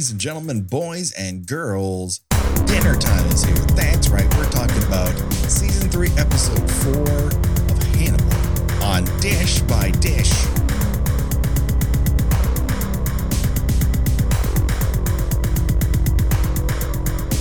Ladies and gentlemen, boys and girls, dinner time is here. That's right, we're talking about season three, episode four of Hannibal on Dish by Dish.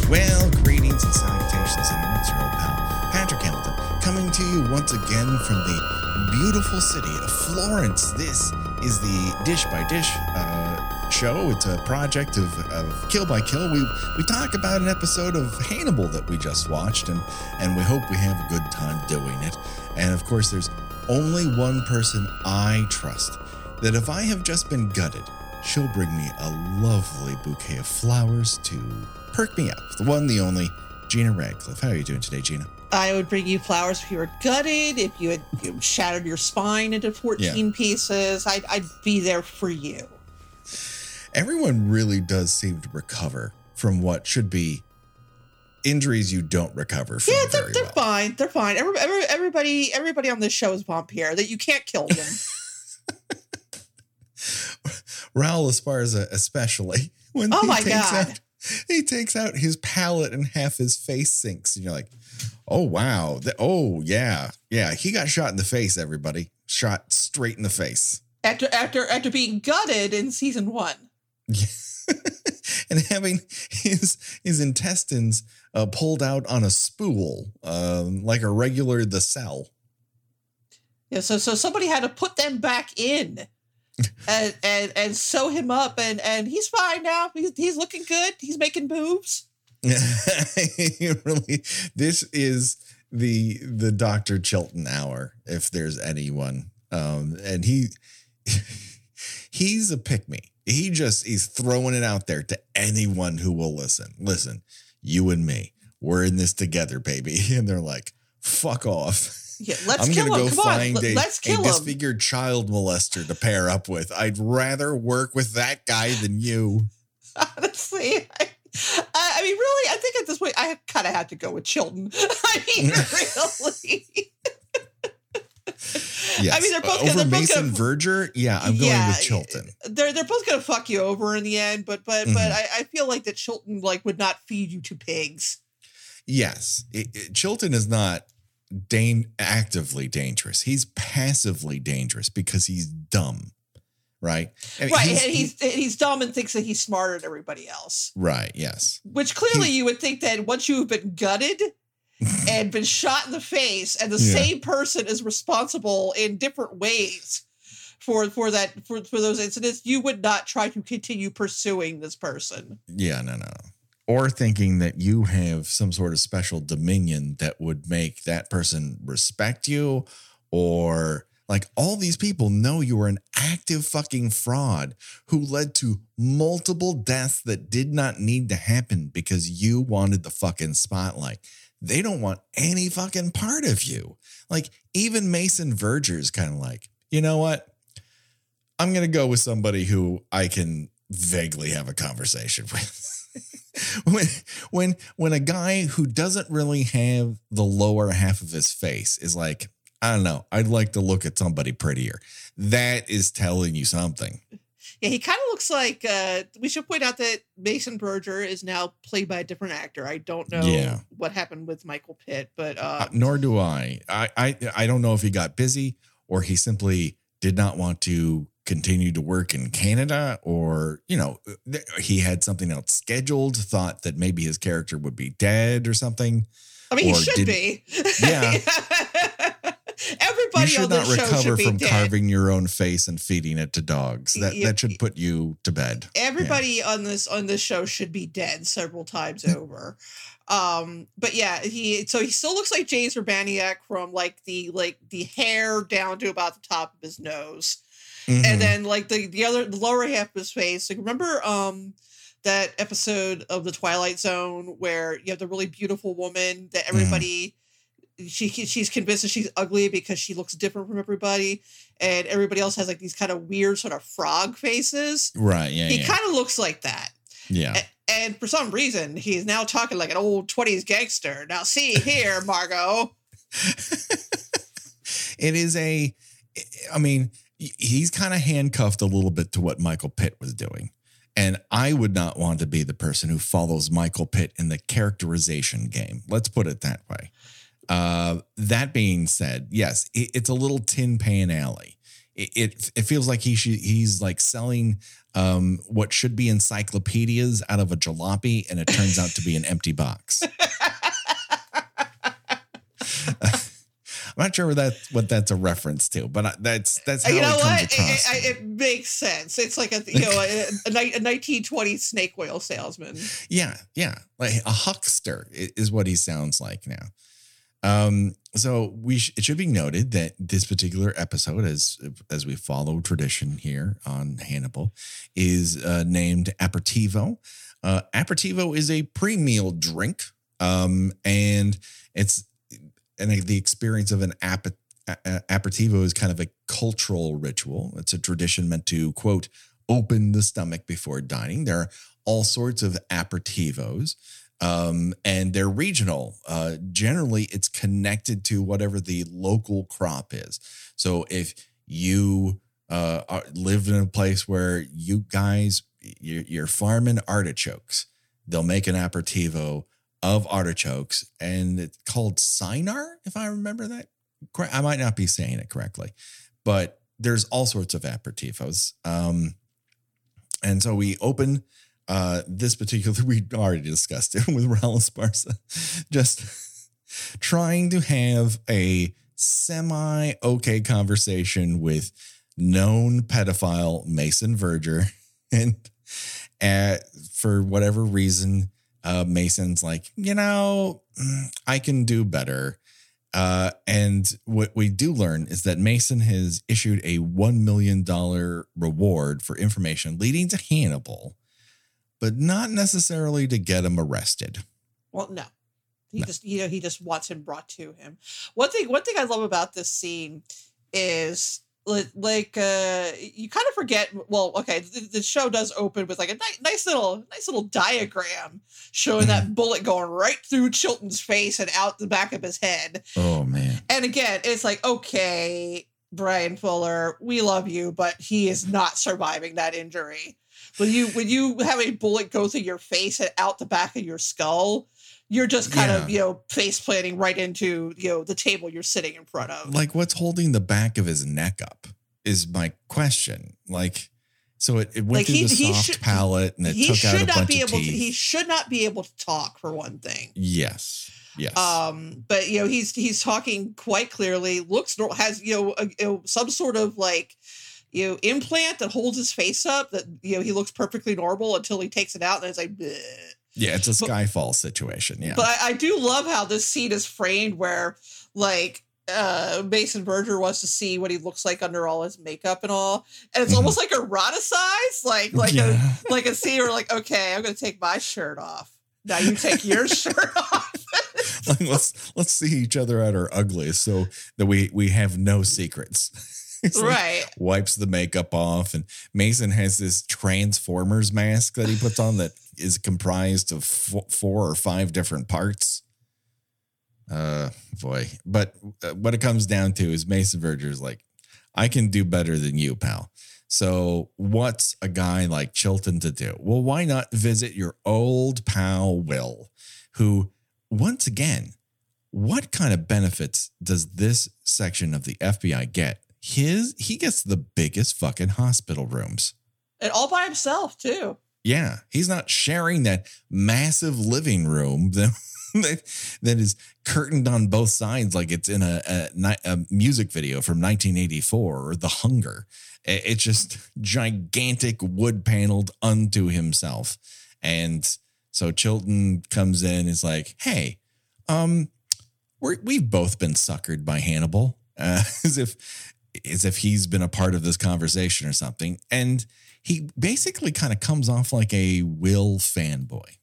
Well, greetings and salutations, and it's your old pal, Patrick Hamilton, coming to you once again from the beautiful city of Florence. This is the Dish by Dish uh, show. It's a project of, of Kill by Kill. We we talk about an episode of Hannibal that we just watched, and and we hope we have a good time doing it. And of course, there's only one person I trust. That if I have just been gutted, she'll bring me a lovely bouquet of flowers to perk me up. The one, the only, Gina Radcliffe. How are you doing today, Gina? I would bring you flowers if you were gutted, if you had you know, shattered your spine into 14 pieces. I'd, I'd be there for you. Everyone really does seem to recover from what should be injuries you don't recover from Yeah, they're, they're well. fine. They're fine. Every, every, everybody everybody on this show is vampire. That you can't kill them. Raul Esparza especially when Oh he my takes God. out he takes out his palate and half his face sinks and you're like oh wow Th- oh yeah yeah he got shot in the face everybody shot straight in the face after after after being gutted in season one. and having his his intestines uh, pulled out on a spool um, like a regular the cell Yeah, so so somebody had to put them back in. and, and and sew him up and and he's fine now. He's he's looking good. He's making moves. You really this is the the Dr. Chilton hour if there's anyone um and he he's a pick me he just he's throwing it out there to anyone who will listen listen you and me we're in this together baby and they're like fuck off Yeah, let's I'm kill gonna him. go Come find on, a, let's a kill him. disfigured child molester to pair up with. I'd rather work with that guy than you. Honestly, I, I I mean, really, I think at this point, I kind of had to go with Chilton. I mean, really. Yes. mean, they're both Uh, gonna- over they're both Mason gonna- Verger. Yeah, I'm going Yeah, with Chilton. they're they're both gonna fuck you over in the end, but but Mhm. but I, I feel like that Chilton like would not feed you to pigs. Yes, it- it- Chilton is not dan- actively dangerous. He's passively dangerous because he's dumb, right? And right, and he's he's dumb and thinks that he's smarter than everybody else. right. Yes. Which clearly He- you would think that once you've been gutted and been shot in the face, and the Yeah. same person is responsible in different ways for for that for, for those incidents, you would not try to continue pursuing this person. Yeah. No. No. Or thinking that you have some sort of special dominion that would make that person respect you, or like all these people know you were an active fucking fraud who led to multiple deaths that did not need to happen because you wanted the fucking spotlight. They don't want any fucking part of you. Like even Mason Verger's kind of like, you know what? I'm gonna go with somebody who I can vaguely have a conversation with. when when when a guy who doesn't really have the lower half of his face is like, I don't know, I'd like to look at somebody prettier. That is telling you something. Yeah, he kind of looks like. Uh, we should point out that Mason Verger is now played by a different actor. I don't know Yeah. what happened with Michael Pitt, but Uh, uh, nor do I. I. I I don't know if he got busy or he simply did not want to continue to work in Canada or, you know, th- he had something else scheduled, thought that maybe his character would be dead or something. I mean, he should did- be. Yeah. You should not recover should from dead. carving your own face and feeding it to dogs. That Yeah. that should put you to bed. Everybody on this on this show should be dead several times over. Um, but yeah, he so he still looks like James Urbaniak from like the like the hair down to about the top of his nose. Mhm. and then like the the other the lower half of his face like remember um that episode of the twilight zone where you have the really beautiful woman that Mm-hmm. everybody she she's convinced that she's ugly because she looks different from everybody and everybody else has like these kind of weird sort of frog faces right, yeah, he yeah. kind of looks like that yeah. A- and for some reason he's now talking like an old 20s gangster now see here margot it is a I mean, he's kind of handcuffed a little bit to what Michael Pitt was doing. And I would not want to be the person who follows Michael Pitt in the characterization game. Let's put it that way. Uh, that being said, yes, it, it's a little tin pan alley. It, it, it feels like he should, he's like selling um, what should be encyclopedias out of a jalopy, and it turns out to be an empty box. I'm not sure what that what that's a reference to, but that's that's how you know it comes what? across. It, it, it makes sense. It's like a you know a, a, a 1920 snake oil salesman. Yeah, yeah, like a huckster is what he sounds like now. Um, so we sh- it should be noted that this particular episode, as as we follow tradition here on Hannibal, is uh, named aperitivo. Uh, aperitivo is a pre-meal drink, um, and it's and the experience of an app. Aperitivo is kind of a cultural ritual. It's a tradition meant to quote open the stomach before dining. There are all sorts of aperitivos um, and they're regional. Uh, generally, it's connected to whatever the local crop is. So if you uh, live in a place where you guys you're, you're farming artichokes, they'll make an aperitivo of artichokes, and it's called Cynar, if I remember that. I might not be saying it correctly, but there's all sorts of aperitivos. Um, and so we open uh, this particular, we already discussed it with Raul Esparza, just trying to have a semi okay conversation with known pedophile Mason Verger. And uh, for whatever reason, uh, Mason's like, you know, mm, I can do better. Uh, and what we do learn is that Mason has issued a $1 million reward for information leading to Hannibal, but not necessarily to get him arrested. Well, no. He No. just you know he just wants him brought to him. One thing one thing I love about this scene is like uh you kind of forget well okay the, the show does open with like a nice, nice little nice little diagram showing that bullet going right through Chilton's face and out the back of his head Oh, man. and again it's like okay Bryan Fuller we love you but he is not surviving that injury when you when you have a bullet go through your face and out the back of your skull you're just kind of you know face planting right into you know the table you're sitting in front of Like, what's holding the back of his neck up is my question. Like, so it, it went Like, through he- the soft should- palate and it he took out a should not bunch be of able to he should not be able to talk for one thing yes. Yes. um but you know he's he's talking quite clearly looks has you know, a, you know some sort of like you know implant that holds his face up that you know he looks perfectly normal until he takes it out and it's like Bleh. yeah, it's a but- Skyfall situation. Yeah. but I, I do love how this scene is framed where like uh Mason Verger wants to see what he looks like under all his makeup and all and it's almost like eroticized like like a like a scene where like okay i'm gonna take my shirt off now you take your shirt off like let's let's see each other at our ugliest so that we we have no secrets. It's like right wipes the makeup off and Mason has this Transformers mask that he puts on that is comprised of fo- four or five different parts. Uh boy, but uh, what it comes down to is Mason Verger's like I can do better than you, pal. So, what's a guy like Chilton to do? Well, why not visit your old pal Will, who, once again, what kind of benefits does this section of the FBI get? His he gets the biggest fucking hospital rooms. and all by himself too Yeah, he's not sharing that massive living room that that, is curtained on both sides like it's in a, a, a music video from 1984 or The Hunger. It's just gigantic wood paneled unto himself. And so Chilton comes in is like, hey, um, we're, we've both been suckered by Hannibal, uh, as if as if he's been a part of this conversation or something. And he basically kind of comes off like a Will fanboy.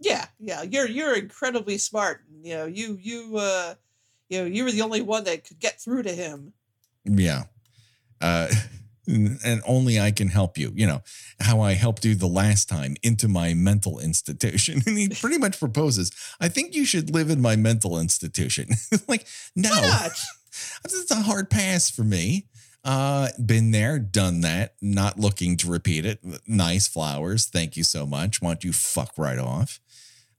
yeah yeah you're you're incredibly smart you know you you uh you know you were the only one that could get through to him Yeah. Uh, and only I can help you. You know, how I helped you the last time into my mental institution. And he pretty much proposes, I think you should live in my mental institution. like, no, Why not? This is a hard pass for me. Uh, been there, done that, not looking to repeat it. Nice flowers. Thank you so much. Want you fuck right off.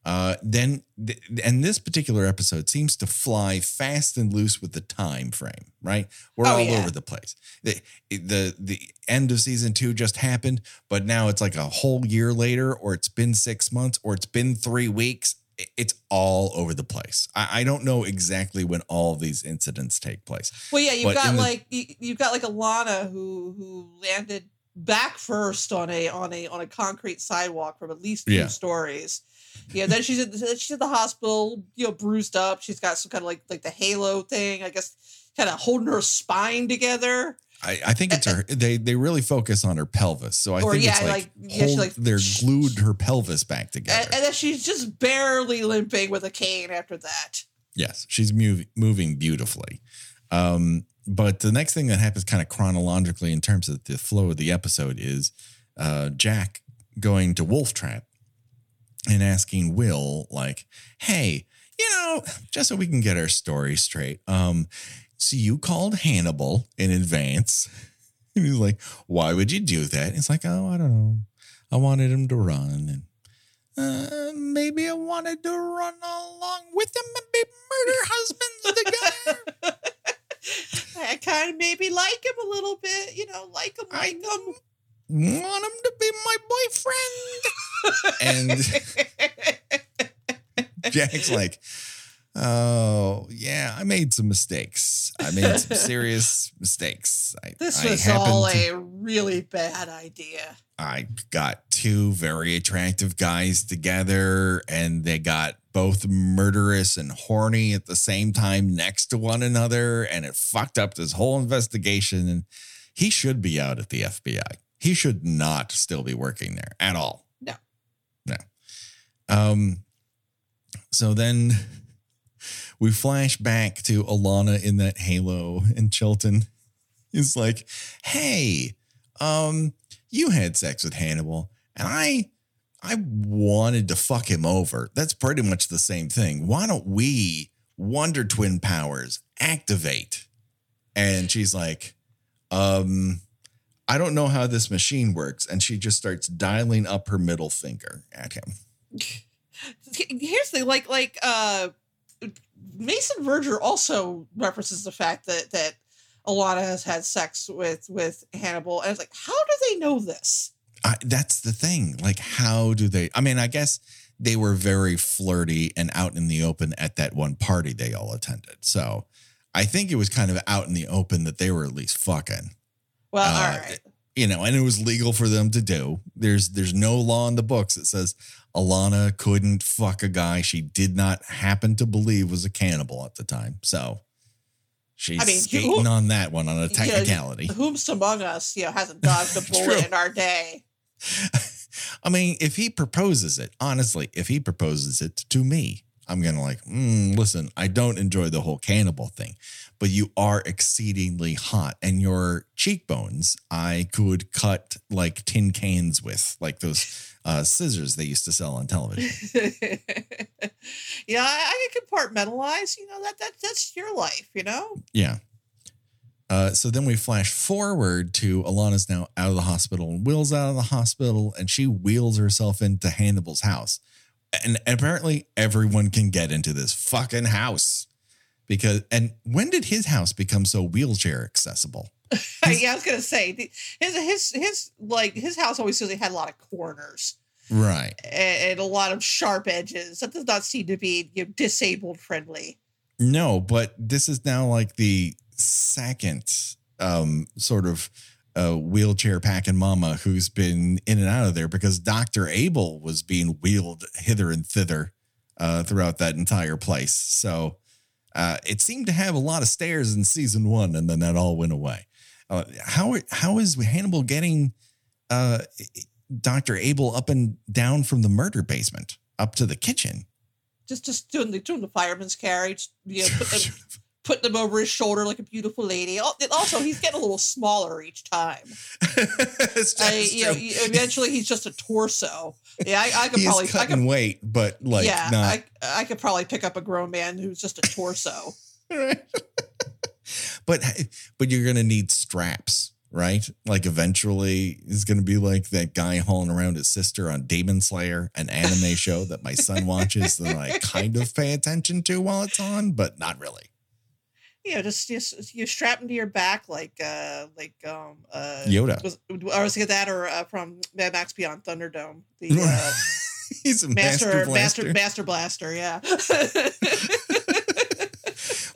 Uh, then, th- and this particular episode seems to fly fast and loose with the time frame, right? We're Oh, all yeah. over the place. The, the the end of season two just happened, but now it's like a whole year later, or it's been six months, or it's been three weeks. It's all over the place. I, I don't know exactly when all these incidents take place. Well, yeah, you've got the- like you, you've got like Alana who who landed back first on a on a on a concrete sidewalk from at least two Yeah. stories. Yeah, then she's in, she's in the hospital, you know, bruised up. She's got some kind of like like the halo thing, I guess, kind of holding her spine together. I, I think it's her. They they really focus on her pelvis, so I Or, think yeah, it's like, like- yeah, like, they're glued her pelvis back together. And, and then she's just barely limping with a cane after that. Yes, she's mov- moving beautifully. Um, but the next thing that happens kind of chronologically in terms of the flow of the episode is uh, Jack going to Wolf Trap and asking Will, like, hey, you know, just so we can get our story straight. Um, so you called Hannibal in advance. And he's like, why would you do that? It's like, oh, I don't know. I wanted him to run and uh, maybe I wanted to run along with him and be murder husbands together. I kind of maybe like him a little bit, you know, like him, I like him. Want him to be my boyfriend. And Jack's like, oh, yeah, I made some mistakes. I made some serious mistakes. I, This was all to- a really bad idea. I got two very attractive guys together and they got both murderous and horny at the same time next to one another and it fucked up this whole investigation and he should be out at the FBI. He should not still be working there at all. No. No. Um so then we flash back to Alana in that halo and Chilton is like, "Hey, um you had sex with Hannibal and I I wanted to fuck him over. That's pretty much the same thing. Why don't we Wonder Twin powers activate?" And she's like, "Um I don't know how this machine works." And she just starts dialing up her middle finger at him. Here's the like like uh Mason Verger also references the fact that that Alana has had sex with with Hannibal, and it's like, how do they know this? I, that's the thing. Like, how do they? I mean, I guess they were very flirty and out in the open at that one party they all attended. So I think it was kind of out in the open that they were at least fucking, Well, Uh, all right. You know, and it was legal for them to do. There's there's no law in the books that says Alana couldn't fuck a guy she did not happen to believe was a cannibal at the time. So she's I mean, skating on that one on a you know, technicality. Whomst among us, you know, hasn't dodged a bullet in our day? I mean, if he proposes it, honestly, if he proposes it to me, I'm gonna like, mm, listen, I don't enjoy the whole cannibal thing, but you are exceedingly hot, and your cheekbones, I could cut like tin cans with, like those uh, scissors they used to sell on television. yeah, I, I can compartmentalize. You know that that that's your life. You know. Yeah. Uh, so then we flash forward to Alana's now out of the hospital and Will's out of the hospital and she wheels herself into Hannibal's house. And apparently everyone can get into this fucking house. Because and when did his house become so wheelchair accessible? yeah, I was gonna say his his his like his house always says he had a lot of corners Right. and, and a lot of sharp edges. That does not seem to be you know, disabled friendly. No, but this is now like the second um sort of uh, wheelchair packing mama who's been in and out of there because Dr. Abel was being wheeled hither and thither uh, throughout that entire place. So uh, it seemed to have a lot of stairs in season one, and then that all went away. Uh, how how is Hannibal getting uh, Dr. Abel up and down from the murder basement up to the kitchen? Just just doing the doing the fireman's carriage. You know, put them, putting them over his shoulder like a beautiful lady. Al- Also, he's getting a little smaller each time. It's I, just you know, eventually he's just a torso. Yeah, I, I could He's probably, I cutting could, weight, but like yeah, not. I, I could probably pick up a grown man who's just a torso. but but you're gonna need straps, right? Like eventually is gonna be like that guy hauling around his sister on Demon Slayer, an anime show that my son watches that I kind of pay attention to while it's on, but not really. You know, just just you strap them to your back like uh like um uh Yoda. Was, I was thinking that or uh, from Mad Max Beyond Thunderdome, the uh, He's a master master, blaster. master master blaster, yeah.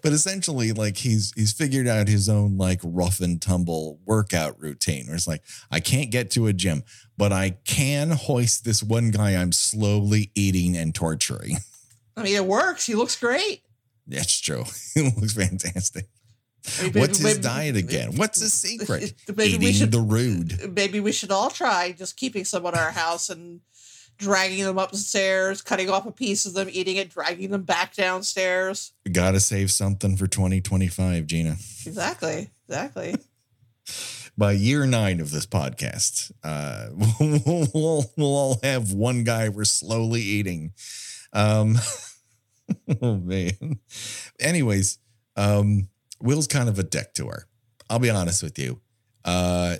but essentially like he's he's figured out his own like rough and tumble workout routine where it's like i can't get to a gym but i can hoist this one guy i'm slowly eating and torturing I mean, it works. He looks great. That's true it looks fantastic maybe- what's his maybe- diet again what's his secret Maybe we eating should the rude maybe we should all try just keeping someone in our house and dragging them upstairs, cutting off a piece of them, eating it, dragging them back downstairs. we gotta save something for 2025 gina Exactly. Exactly. by year nine of this podcast, uh, we'll, we'll, we'll all have one guy we're slowly eating. Um, oh man. Anyways, um, Will's kind of a dick to her. I'll be honest with you. Uh,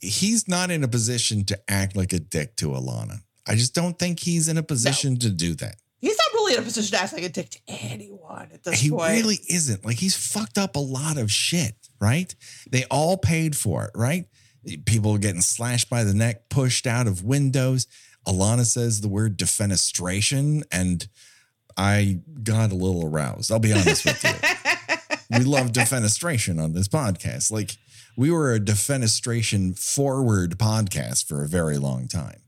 he's not in a position to act like a dick to Alana. I just don't think he's in a position to do that. He's not really in a position to act like a dick to anyone at this He point. really isn't. Like he's fucked up a lot of shit, right? They all paid for it, right? People getting slashed by the neck, pushed out of windows. Alana says the word defenestration, and I got a little aroused. I'll be honest with you. we love defenestration on this podcast. Like we were a defenestration forward podcast for a very long time.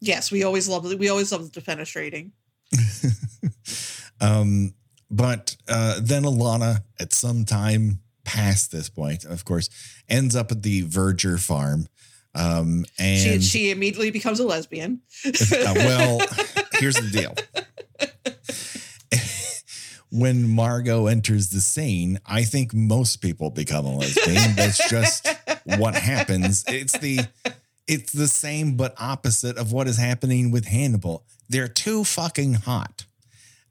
yes, we always love we always love the defenestrating. um, but uh, then Alana, at some time past this point, of course, ends up at the Verger farm. Um, She and she immediately becomes a lesbian. uh, well, here's the deal. When Margot enters the scene, I think most people become a lesbian. That's just what happens. It's the it's the same but opposite of what is happening with Hannibal. They're too fucking hot.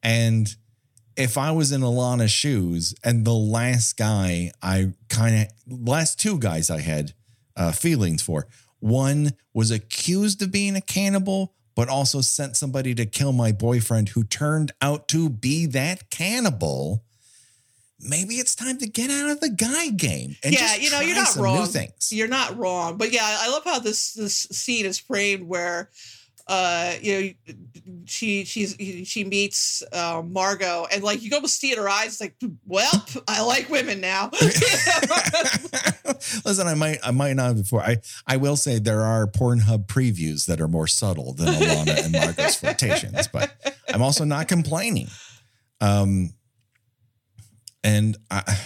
And if I was in Alana's shoes and the last guy I kind of last two guys I had uh, feelings for, one was accused of being a cannibal, but also sent somebody to kill my boyfriend who turned out to be that cannibal. Maybe it's time to get out of the guy game and Yeah, just you know, you're not wrong. You're not wrong, but yeah, I love how this this scene is framed where, uh, you know, she she's she meets uh, Margot and like you can almost see in her eyes, it's like, well, I like women now. Listen, I might I might not before. I I will say there are Pornhub previews that are more subtle than Alana and Margot's flirtations, but I'm also not complaining. Um, and I,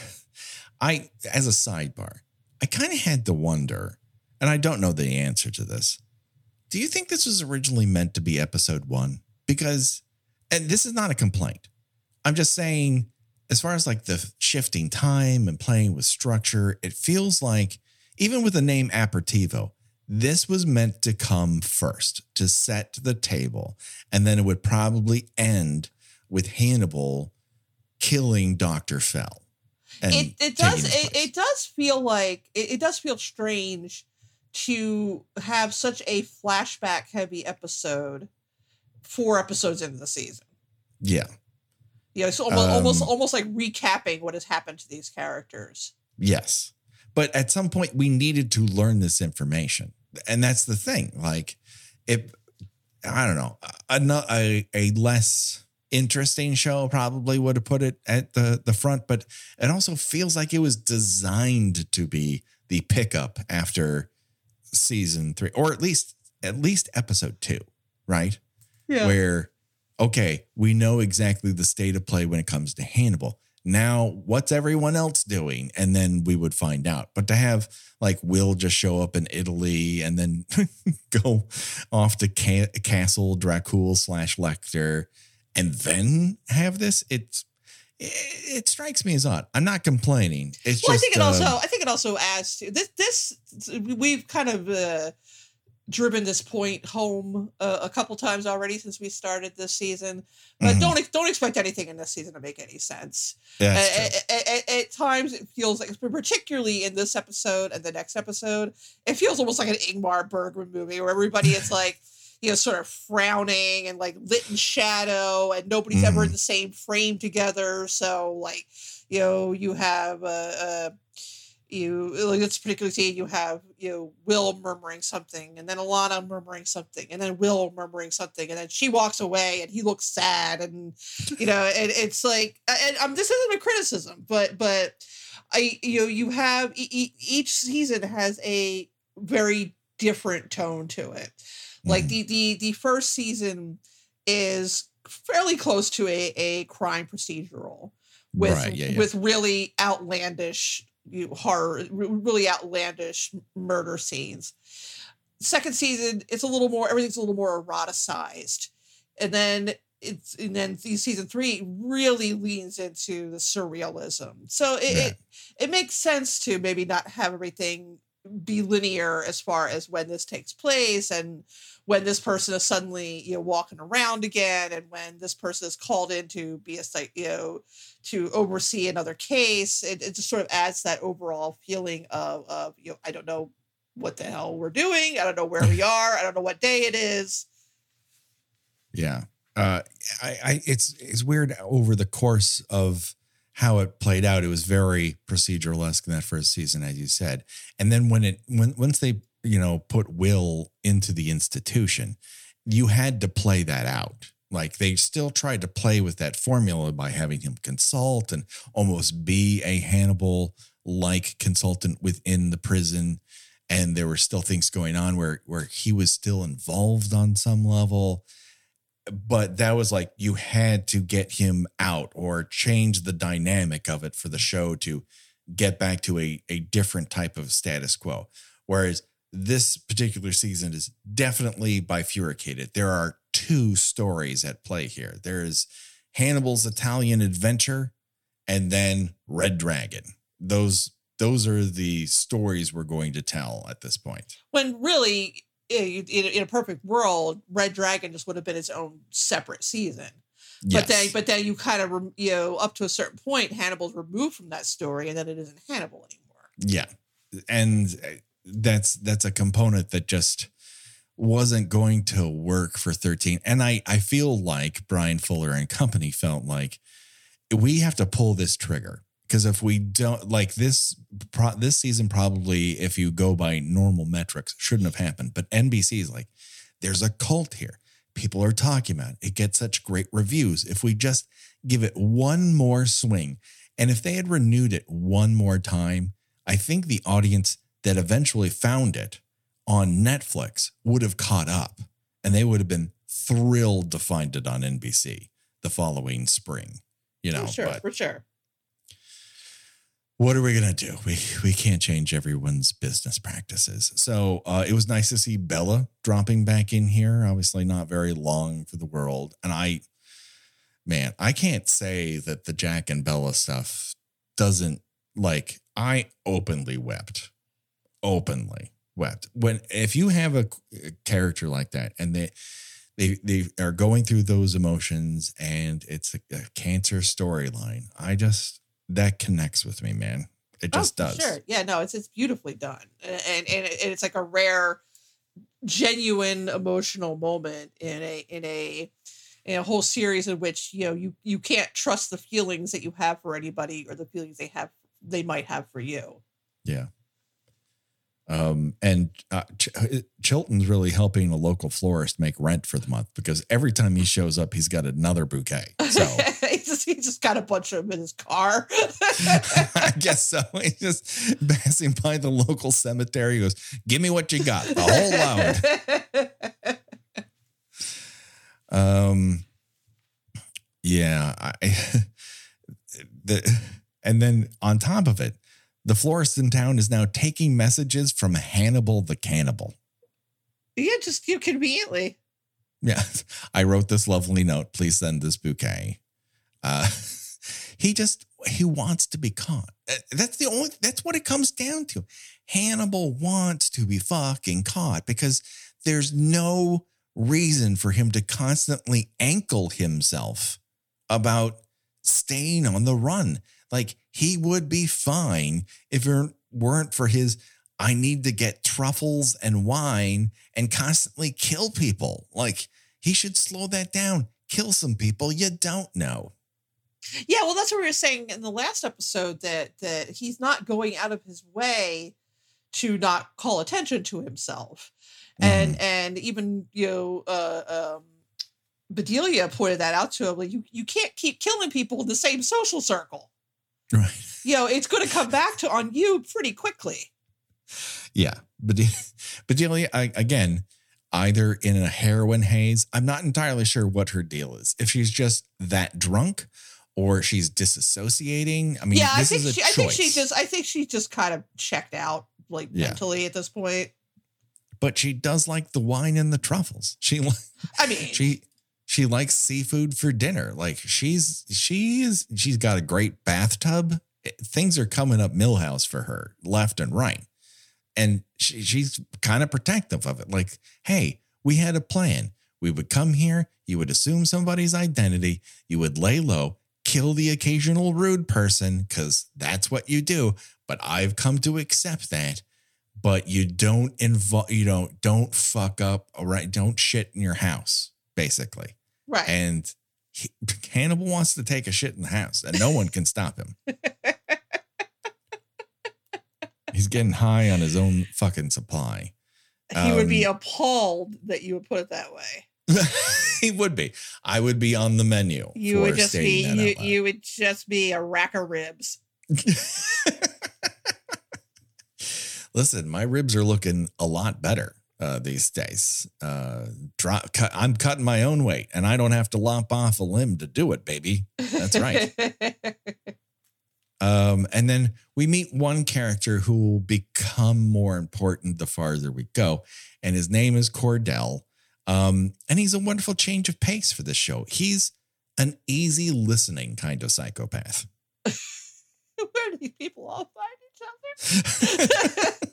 I as a sidebar, I kind of had to wonder, and I don't know the answer to this. Do you think this was originally meant to be episode one? Because, and this is not a complaint. I'm just saying, as far as like the shifting time and playing with structure, it feels like even with the name Aperitivo, this was meant to come first to set the table. And then it would probably end with Hannibal killing Dr. Fell. it it does it, it does feel like it, it does feel strange to have such a flashback heavy episode four episodes into the season. yeah. Yeah, it's almost Um, almost almost like recapping what has happened to these characters. Yes. But at some point, we needed to learn this information. And that's the thing. Like, if, I don't know, a, a, a less interesting show probably would have put it at the, the front, but it also feels like it was designed to be the pickup after season three, or at least, at least episode two, right? Yeah. where okay, we know exactly the state of play when it comes to Hannibal. Now, what's everyone else doing? And then we would find out. But to have like Will just show up in Italy and then go off to ca- Castle Dracul slash Lecter and then have this, it's it, it strikes me as odd. I'm not complaining. It's well, just I think it uh, also I think it also adds to this this we've kind of uh driven this point home uh, a couple times already since we started this season. But Mhm. don't don't expect anything in this season to make any sense. Yeah, at- at- at times, it feels like, particularly in this episode and the next episode, it feels almost like an Ingmar Bergman movie where everybody is like, you know, sort of frowning and like lit in shadow, and nobody's ever in the same frame together. So, like, you know, you have uh, uh you like this particular scene, you have you know Will murmuring something, and then Alana murmuring something, and then Will murmuring something, and then she walks away, and he looks sad, and you know, and it's like, and um, this isn't a criticism, but but I you know you have each season has a very different tone to it. Like Mhm. the the the first season is fairly close to a a crime procedural with Right, yeah, yeah. with really outlandish you horror, really outlandish murder scenes. Second season, it's a little more everything's a little more eroticized, and then it's and then season three really leans into the surrealism. So it, Yeah. it it makes sense to maybe not have everything be linear as far as when this takes place and when this person is suddenly you know walking around again and when this person is called in to be a site you know to oversee another case. It, it just sort of adds that overall feeling of, of you know i don't know what the hell we're doing. I don't know where we are. I don't know what day it is. Yeah. Uh, I, I, it's, it's weird over the course of how it played out. It was very procedural esque in that first season, as you said. And then when it, when, once they, you know, put Will into the institution, you had to play that out. Like they still tried to play with that formula by having him consult and almost be a Hannibal like consultant within the prison. And there were still things going on where, where he was still involved on some level but that was like you had to get him out or change the dynamic of it for the show to get back to a, a different type of status quo. Whereas this particular season is definitely bifurcated. There are two stories at play here. There's Hannibal's Italian adventure and then Red Dragon. Those those are the stories we're going to tell at this point. when really in, in, a perfect world red dragon just would have been its own separate season but then Yes. but then you kind of you know up to a certain point hannibal's removed from that story and then it isn't hannibal anymore Yeah. And uh, that's that's a component that just wasn't going to work for 13. And I I feel like Bryan Fuller and company felt like we have to pull this trigger because if we don't like this pro, this season probably if you go by normal metrics shouldn't have happened. But NBC is like there's a cult here. People are talking about it. it gets such great reviews. If we just give it one more swing and if they had renewed it one more time I think the audience that eventually found it on Netflix would have caught up and they would have been thrilled to find it on NBC the following spring you know for sure but for sure what are we gonna do? We we can't change everyone's business practices. So uh, it was nice to see Bella dropping back in here. Obviously, not very long for the world. And I, man, I can't say that the Jack and Bella stuff doesn't like. I openly wept, openly wept when if you have a, a character like that and they. They, they are going through those emotions and it's a, a cancer storyline. I just that connects with me, man. It just oh, does. Sure. Yeah, no, it's it's beautifully done, and and, and it- it's like a rare, genuine emotional moment in a in a in a whole series in which you know you you can't trust the feelings that you have for anybody or the feelings they have they might have for you. Yeah. Um, and uh, Ch- Chilton's really helping a local florist make rent for the month because every time he shows up, he's got another bouquet. So he just he just got a bunch of them in his car. I guess so. He's just passing by the local cemetery. He goes, Give me what you got, the whole load. Um, yeah, I, the and then on top of it, the florist in town is now taking messages from Hannibal the cannibal. yeah, just you conveniently. Yeah, I wrote this lovely note. Please send this bouquet. Uh, he just he wants to be caught. Uh, That's the only. That's what it comes down to. Hannibal wants to be fucking caught because there's no reason for him to constantly ankle himself about staying on the run. Like he would be fine if it weren't for his I need to get truffles and wine and constantly kill people. Like he should slow that down. Kill some people you don't know. Yeah, well, that's what we were saying in the last episode that that he's not going out of his way to not call attention to himself, and Mhm. and even you know, uh, um, Bedelia pointed that out to him. Like you, you can't keep killing people in the same social circle. Right. You know, it's going to come back to on you pretty quickly. Yeah. Bedelia, I, again, either in a heroin haze, I'm not entirely sure what her deal is. If she's just that drunk or she's disassociating. I mean, yeah, I think she, choice. I think she just, I think she just kind of checked out like Yeah. mentally at this point. but she does like the wine and the truffles. She I mean, she she likes seafood for dinner. Like she's she is she's got a great bathtub. Eh, things are coming up Milhouse for her left and right. And she, she's kind of protective of it. Like, hey, we had a plan. We would come here, you would assume somebody's identity, you would lay low, kill the occasional rude person, because that's what you do. But I've come to accept that. But you don't involve, you don't, don't fuck up, all right? Don't shit in your house, basically. right. And he, Hannibal wants to take a shit in the house, and no one can stop him. He's getting high on his own fucking supply. he would be um, appalled that you would put it that way. he would be. I would be on the menu. You would just be you, you would just be a rack of ribs. Listen, my ribs are looking a lot better uh, these days. Uh, drop, cut, I'm cutting my own weight, and I don't have to lop off a limb to do it, baby. That's right. Um, and then we meet one character who will become more important the farther we go, and his name is Cordell. Um, and he's a wonderful change of pace for this show. He's an easy listening kind of psychopath. Where do these people all find each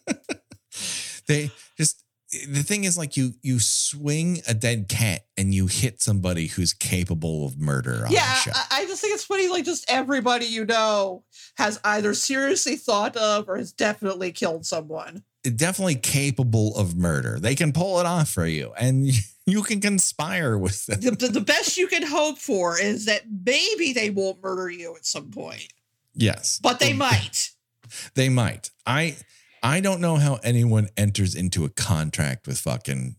other? they just the thing is like you you swing a dead cat and you hit somebody who's capable of murder on yeah, show. I, I just think it's funny. Like, just everybody you know has either seriously thought of or has definitely killed someone. Definitely capable of murder. They can pull it off for you, and you can conspire with them. The, the, best you can hope for is that maybe they won't murder you at some point, Yes, but they might. They might. I I don't know how anyone enters into a contract with fucking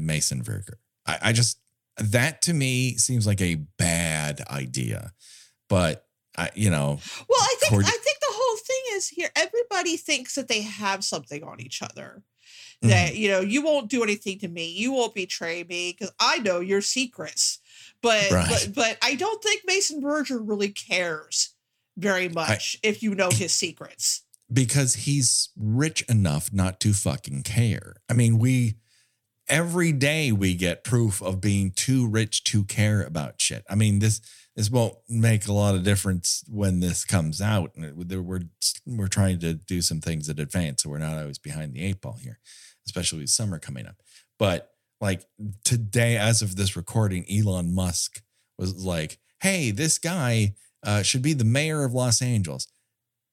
Mason Verger. I, I just that to me seems like a bad idea. But I, you know, Well, I think Cord- I think here. Everybody thinks that they have something on each other. That mm-hmm. you know, you won't do anything to me. You won't betray me because I know your secrets. But Right. but but I don't think Mason Verger really cares very much if you know his secrets. because he's rich enough not to fucking care. I mean, we every day we get proof of being too rich to care about shit. I mean, this this won't make a lot of difference when this comes out. We're we're trying to do some things in advance, so we're not always behind the eight ball here, especially with summer coming up. But like today, as of this recording, Elon Musk was like, "Hey, this guy uh, should be the mayor of Los Angeles."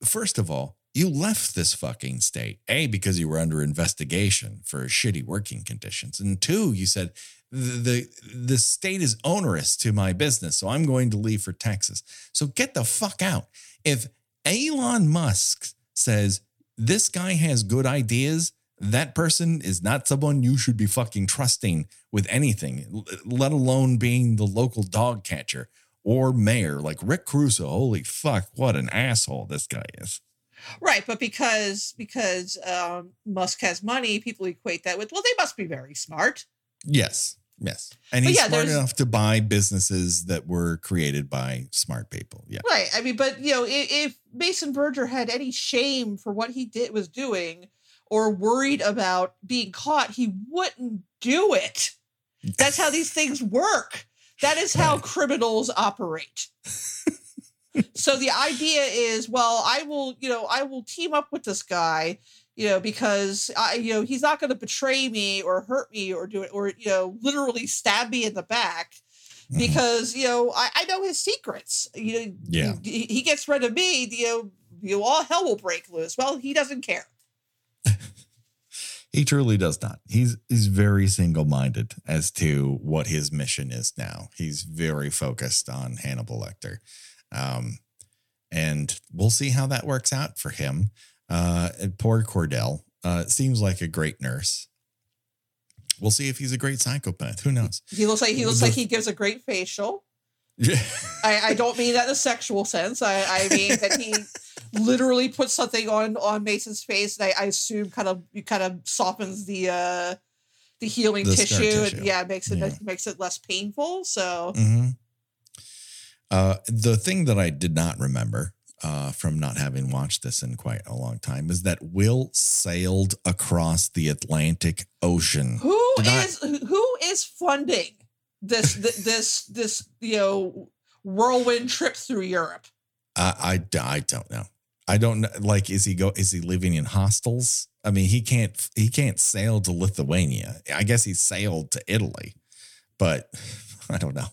First of all, you left this fucking state, A, because you were under investigation for shitty working conditions. And two, you said the, the the state is onerous to my business, so I'm going to leave for Texas. So get the fuck out. If Elon Musk says this guy has good ideas, that person is not someone you should be fucking trusting with anything, let alone being the local dog catcher or mayor like Rick Caruso. Holy fuck, what an asshole this guy is. Right, but because because um, Musk has money, people equate that with well, they must be very smart. Yes. Yes. And But he's yeah, smart enough to buy businesses that were created by smart people. Yeah. Right. I mean, but you know, if, if Mason Verger had any shame for what he did was doing, or worried about being caught, he wouldn't do it. That's how these things work. That is how criminals operate. so the idea is, well, I will, you know, I will team up with this guy. you know, because I, you know, he's not going to betray me or hurt me or do it or you know, literally stab me in the back Mhm. because you know I, I know his secrets. You know, Yeah. he, he gets rid of me. You know, you know, all hell will break loose. Well, he doesn't care. He truly does not. He's he's very single-minded as to what his mission is now. He's very focused on Hannibal Lecter. Um, and we'll see how that works out for him. Uh, poor Cordell uh, seems like a great nurse. We'll see if he's a great psychopath. Who knows? He looks like he looks like he gives a great facial. Yeah. I, I don't mean that in a sexual sense. I, I mean that he literally puts something on on Mason's face, and I, I assume kind of you kind of softens the uh the healing The tissue, tissue. and yeah, makes it Yeah. makes it less painful. So hmm Uh, the thing that I did not remember uh, from not having watched this in quite a long time is that Will sailed across the Atlantic Ocean. who is who is funding this th- this this you know whirlwind trip through Europe? I, I I don't know. I don't know. Like, is he go? Is he living in hostels? I mean, he can't. He can't sail to Lithuania. I guess he sailed to Italy, but I don't know.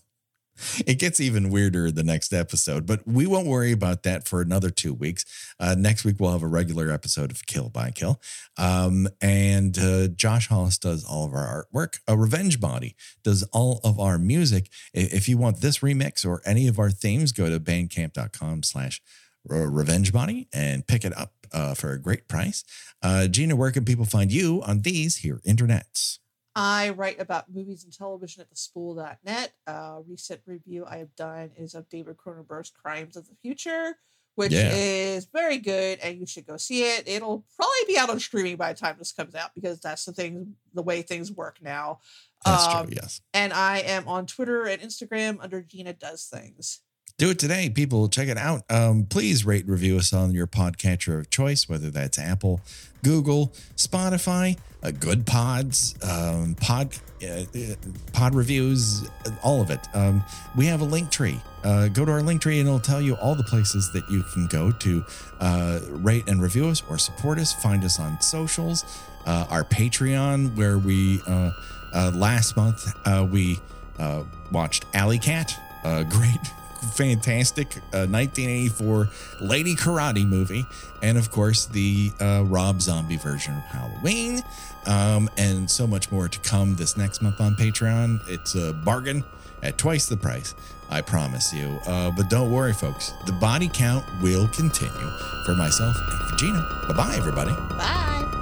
It gets even weirder the next episode, but we won't worry about that for another two weeks. Uh, next week we'll have a regular episode of Kill by Kill, um, and uh, Josh Hollis does all of our artwork. A Revenge Body does all of our music. If you want this remix or any of our themes, go to bandcamp.com/slash Revenge Body and pick it up uh, for a great price. Uh, Gina, where can people find you on these here internets? I write about movies and television at thespool.net. A recent review I have done is of David Cronenberg's Crimes of the Future, which Yeah. is very good and you should go see it. It'll probably be out on streaming by the time this comes out because that's the thing, the way things work now. That's Um, true. Yes. And I am on Twitter and Instagram under Gina Does Things. Do it today, people. Check it out. Um, please rate and review us on your podcatcher of choice, whether that's Apple, Google, Spotify, uh, Good Pods, um, Pod uh, uh, Pod reviews, all of it. Um, we have a link tree. Uh, go to our link tree, and it'll tell you all the places that you can go to uh, rate and review us or support us. Find us on socials, uh, our Patreon, where we last month we watched Alley Cat, great fantastic uh, 1984 lady karate movie and of course the uh, rob zombie version of halloween. Um, and so much more to come this next month on patreon. It's a bargain at twice the price i promise you. Uh, but don't worry folks. The body count will continue. For myself and for gina bye-bye everybody. Bye.